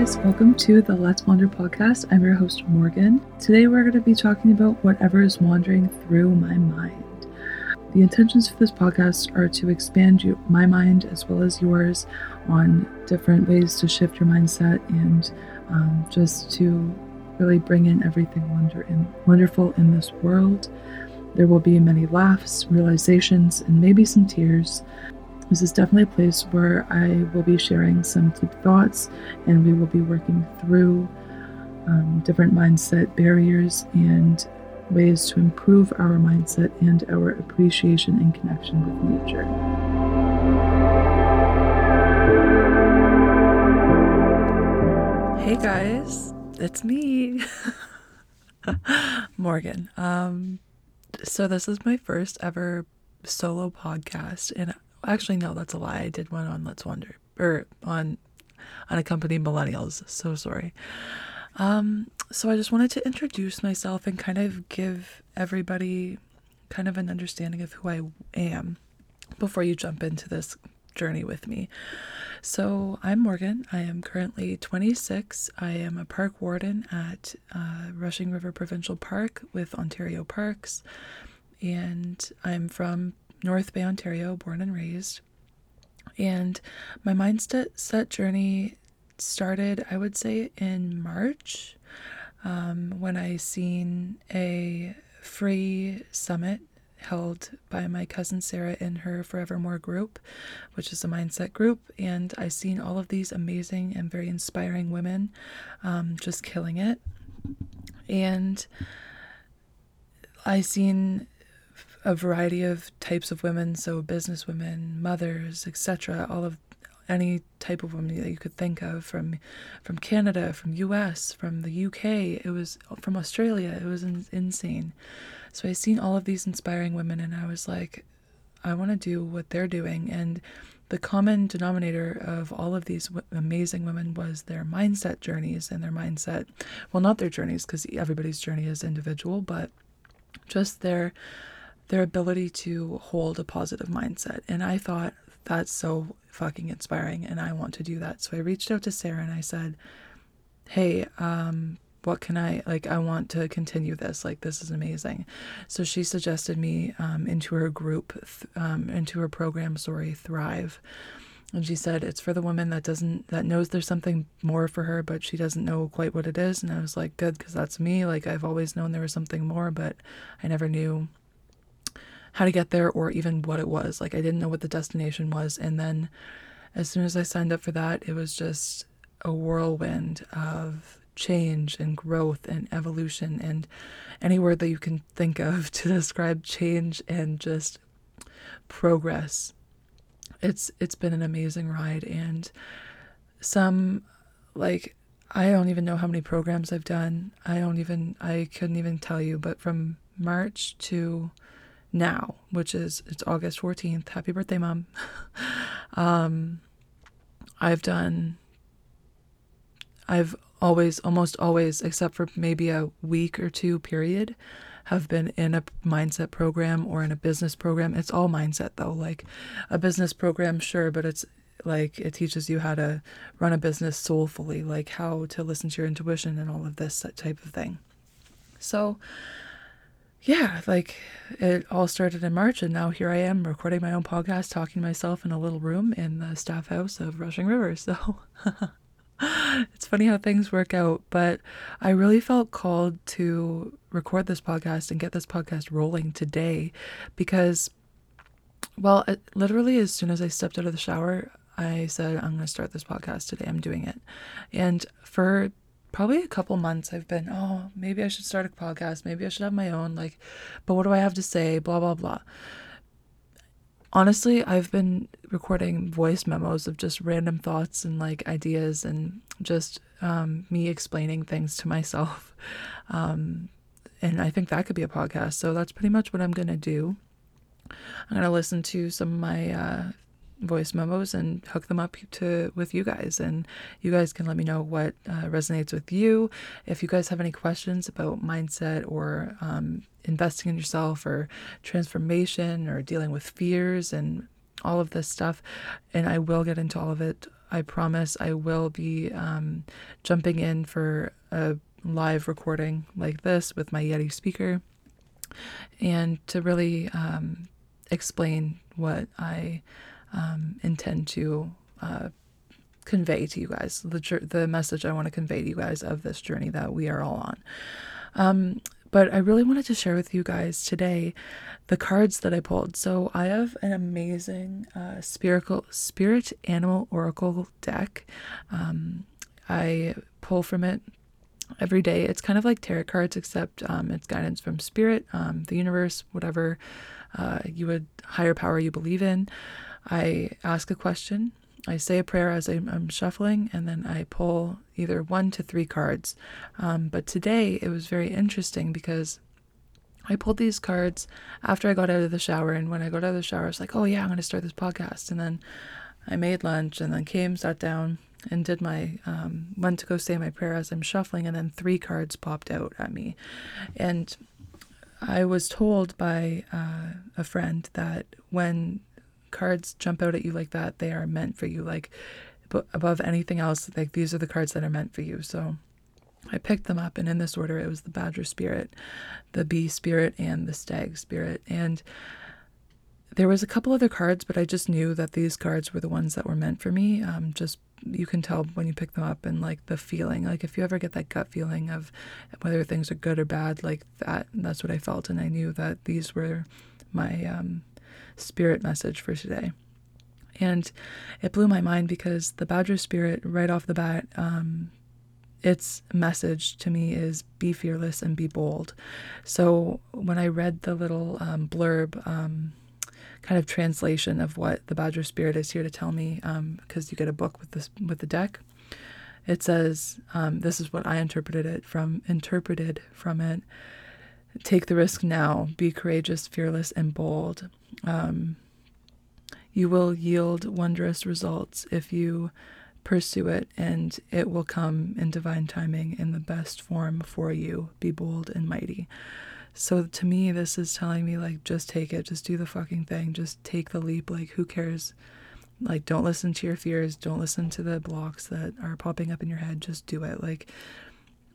guys, welcome to the Let's Wander podcast. I'm your host, Morgan. Today we're going to be talking about whatever is wandering through my mind. The intentions for this podcast are to expand you, my mind as well as yours on different ways to shift your mindset and um, just to really bring in everything wonder and wonderful in this world. There will be many laughs, realizations, and maybe some tears. This is definitely a place where I will be sharing some deep thoughts and we will be working through um, different mindset barriers and ways to improve our mindset and our appreciation and connection with nature. Hey guys, it's me, Morgan. Um, so this is my first ever solo podcast, and actually, no, that's a lie. I did one on Let's Wonder or on unaccompanied millennials. So sorry. Um, so I just wanted to introduce myself and kind of give everybody kind of an understanding of who I am before you jump into this journey with me. So, I'm Morgan. I am currently 26. I am a park warden at uh, Rushing River Provincial Park with Ontario Parks. And I'm from North Bay, Ontario, born and raised. And my mindset set journey started, I would say, in March um, when I seen a free summit held by my cousin Sarah in her Forevermore group, which is a mindset group. And I seen all of these amazing and very inspiring women um, just killing it. And I seen a variety of types of women, so business women, mothers, etc. All of any type of woman that you could think of from from Canada, from US, from the UK, it was from Australia. It was in, insane. So I seen all of these inspiring women and I was like I want to do what they're doing and the common denominator of all of these w- amazing women was their mindset journeys and their mindset well not their journeys because everybody's journey is individual but just their their ability to hold a positive mindset and i thought that's so fucking inspiring and I want to do that. So I reached out to Sarah and I said, "Hey, um what can I like I want to continue this. Like this is amazing." So she suggested me um into her group um into her program, sorry, Thrive. And she said it's for the woman that doesn't that knows there's something more for her, but she doesn't know quite what it is. And I was like, good, because that's me. Like I've always known there was something more, but I never knew how to get there or even what it was. Like I didn't know what the destination was. And then as soon as I signed up for that, it was just a whirlwind of change and growth and evolution and any word that you can think of to describe change and just progress. It's it's been an amazing ride and some like I don't even know how many programs I've done. I don't even I couldn't even tell you, but from March to now, which is it's August 14th. Happy birthday, mom. um, I've done, I've always, almost always, except for maybe a week or two period, have been in a mindset program or in a business program. It's all mindset though. Like a business program, sure, but it's like it teaches you how to run a business soulfully, like how to listen to your intuition and all of this type of thing. So, yeah, like it all started in March, and now here I am recording my own podcast, talking to myself in a little room in the staff house of Rushing River. So it's funny how things work out, but I really felt called to record this podcast and get this podcast rolling today because, well, it, literally as soon as I stepped out of the shower, I said, I'm going to start this podcast today. I'm doing it. And for probably a couple months I've been, oh, maybe I should start a podcast. Maybe I should have my own. Like, but what do I have to say? Blah, blah, blah. Honestly, I've been recording voice memos of just random thoughts and like ideas and just um, me explaining things to myself. Um, and I think that could be a podcast. So that's pretty much what I'm going to do. I'm going to listen to some of my uh, voice memos and hook them up to with you guys. And you guys can let me know what uh, resonates with you. If you guys have any questions about mindset or um, investing in yourself or transformation or dealing with fears and all of this stuff and i will get into all of it I promise. I will be um, jumping in for a live recording like this with my Yeti speaker and to really um, explain what I um, intend to uh, convey to you guys, the, the message I want to convey to you guys of this journey that we are all on. Um, but I really wanted to share with you guys today the cards that I pulled. So I have an amazing uh, spiritual spirit animal oracle deck. Um, I pull from it every day. It's kind of like tarot cards, except um, it's guidance from spirit, um, the universe, whatever uh, you would higher power you believe in. I ask a question. I say a prayer as I'm, I'm shuffling, and then I pull either one to three cards. Um, but today it was very interesting because I pulled these cards after I got out of the shower. And when I got out of the shower, I was like, oh, yeah, I'm going to start this podcast. And then I made lunch and then came, sat down, and did my, um, went to go say my prayer as I'm shuffling. And then three cards popped out at me. And I was told by uh, a friend that when cards jump out at you like that, they are meant for you. Like above anything else, like these are the cards that are meant for you. So I picked them up, and in this order, it was the Badger Spirit, the Bee Spirit, and the Stag Spirit. And there was a couple other cards, but I just knew that these cards were the ones that were meant for me. Um, just you can tell when you pick them up and like the feeling. Like if you ever get that gut feeling of whether things are good or bad, like that. That's what I felt, and I knew that these were my um, spirit message for today. And it blew my mind because the Badger Spirit, right off the bat, um, its message to me is be fearless and be bold. So when I read the little um, blurb, um, kind of translation of what the Badger Spirit is here to tell me, because um, you get a book with this with the deck, it says um, this is what I interpreted it from. Interpreted from it. Take the risk now. Be courageous, fearless, and bold. Um, you will yield wondrous results if you pursue it, and it will come in divine timing in the best form for you. Be bold and mighty. So to me, this is telling me, like, just take it, just do the fucking thing, just take the leap. Like, who cares? Like, don't listen to your fears, don't listen to the blocks that are popping up in your head, just do it. Like,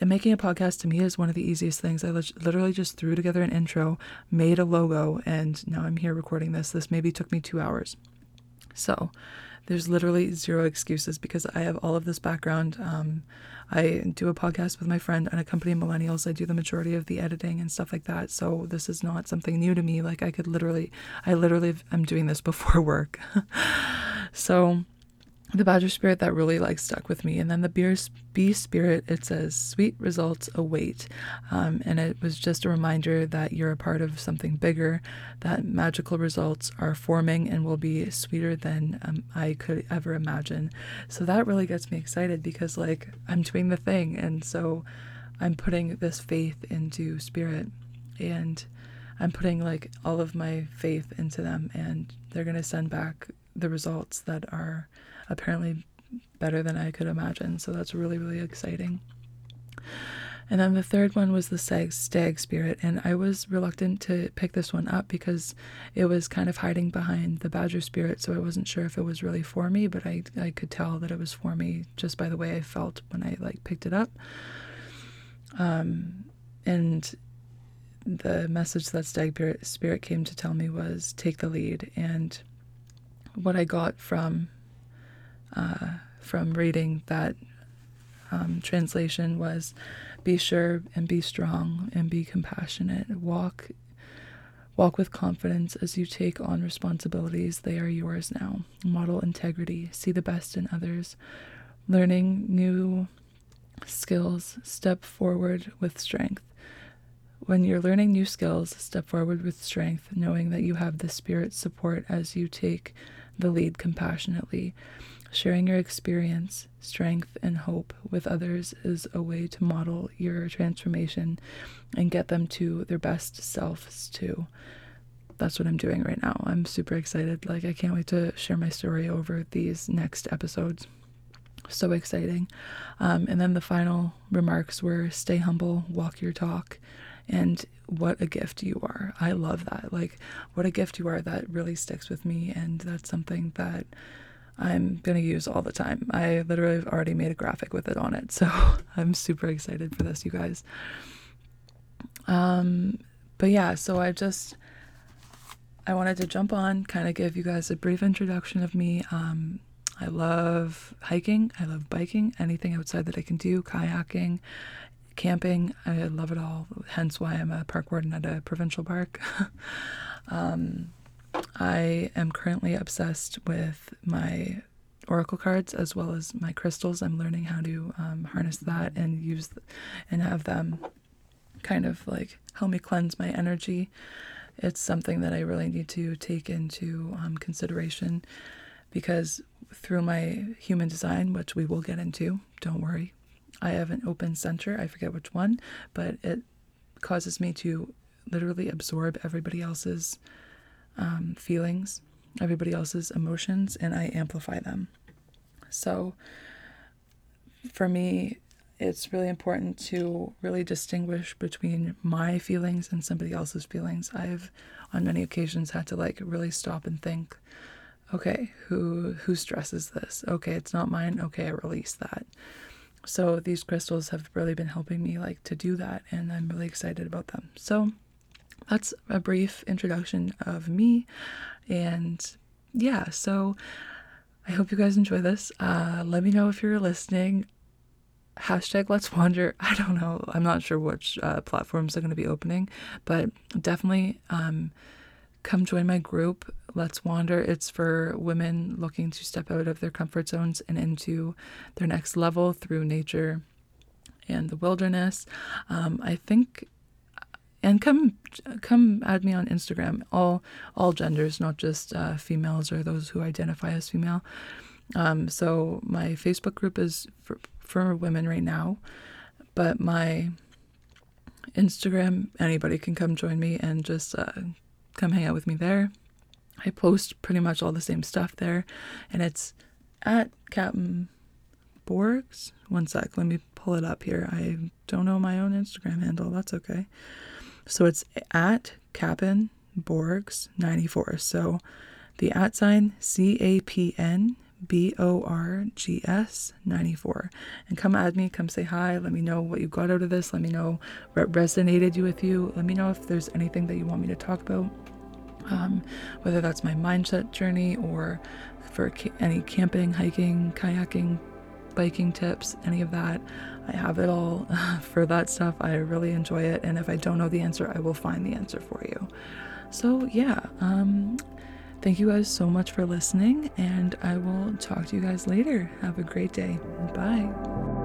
and making a podcast to me is one of the easiest things. I literally just threw together an intro, made a logo, and now I'm here recording this. This maybe took me two hours. So there's literally zero excuses because I have all of this background. Um, I do a podcast with my friend and a company of millennials. I do the majority of the editing and stuff like that. So this is not something new to me. Like I could literally, I literally am doing this before work. so the badger spirit that really like stuck with me. And then the beer bee spirit it says sweet results await. Um, and it was just a reminder that you're a part of something bigger that magical results are forming and will be sweeter than um, i could ever imagine. So that really gets me excited because like i'm doing the thing. And so i'm putting this faith into spirit. And i'm putting like all of my faith into them. And they're going to send back the results that are apparently better than I could imagine. So that's really, really exciting. And then the third one was the stag, stag spirit. And I was reluctant to pick this one up because it was kind of hiding behind the badger spirit. So I wasn't sure if it was really for me, but I, I could tell that it was for me just by the way I felt when I like picked it up. Um, and the message that stag spirit came to tell me was take the lead. And what I got from uh, from reading that um, translation was be sure and be strong and be compassionate. Walk walk with confidence as you take on responsibilities. They are yours now. Model integrity. See the best in others. Learning new skills. Step forward with strength. When you're learning new skills step forward with strength knowing that you have the spirit's support as you take the lead compassionately Sharing your experience, strength, and hope with others is a way to model your transformation and get them to their best selves too. That's what I'm doing right now. I'm super excited. Like, I can't wait to share my story over these next episodes. So exciting. Um, and then the final remarks were stay humble, walk your talk, and what a gift you are. I love that. Like, what a gift you are. That really sticks with me. And that's something that I'm going to use all the time. I literally have already made a graphic with it on it. So I'm super excited for this, you guys. Um, but yeah, so I just I wanted to jump on, kind of give you guys a brief introduction of me. Um, I love hiking, I love biking, anything outside that I can do, kayaking, camping. I love it all. Hence why I'm a park warden at a provincial park. um, I am currently obsessed with my oracle cards as well as my crystals. I'm learning how to um, harness that and use th- and have them kind of like help me cleanse my energy. It's something that I really need to take into um, consideration because through my human design, which we will get into, don't worry, I have an open center. I forget which one, but it causes me to literally absorb everybody else's um, feelings, everybody else's emotions, and I amplify them. So for me, it's really important to really distinguish between my feelings and somebody else's feelings. I've on many occasions had to like really stop and think, okay, who who stresses this? Okay, it's not mine. Okay, I release that. So these crystals have really been helping me like to do that and I'm really excited about them. So that's a brief introduction of me and yeah, so I hope you guys enjoy this. Uh, let me know if you're listening hashtag let's wander i don't know i'm not sure which uh, platforms are going to be opening but definitely um, come join my group let's wander. It's for women looking to step out of their comfort zones and into their next level through nature and the wilderness. Um, i think and come come add me on instagram. All all genders not just uh, females or those who identify as female. Um, so my facebook group is for for women right now. But my Instagram, anybody can come join me and just uh, come hang out with me there. I post pretty much all the same stuff there, and it's at Captain Borgs. One sec, let me pull it up here. I don't know my own Instagram handle. That's okay. So it's at Captain Borgs 94. So the at sign C A P N B O R G S 94. And come add me, come say hi. Let me know what you got out of this. Let me know what resonated with you. Let me know if there's anything that you want me to talk about. Um, whether that's my mindset journey or for ca- any camping, hiking, kayaking, biking tips, any of that. I have it all for that stuff. I really enjoy it. And if I don't know the answer, I will find the answer for you. So, yeah, um, Thank you guys so much for listening, and I will talk to you guys later. Have a great day. Bye.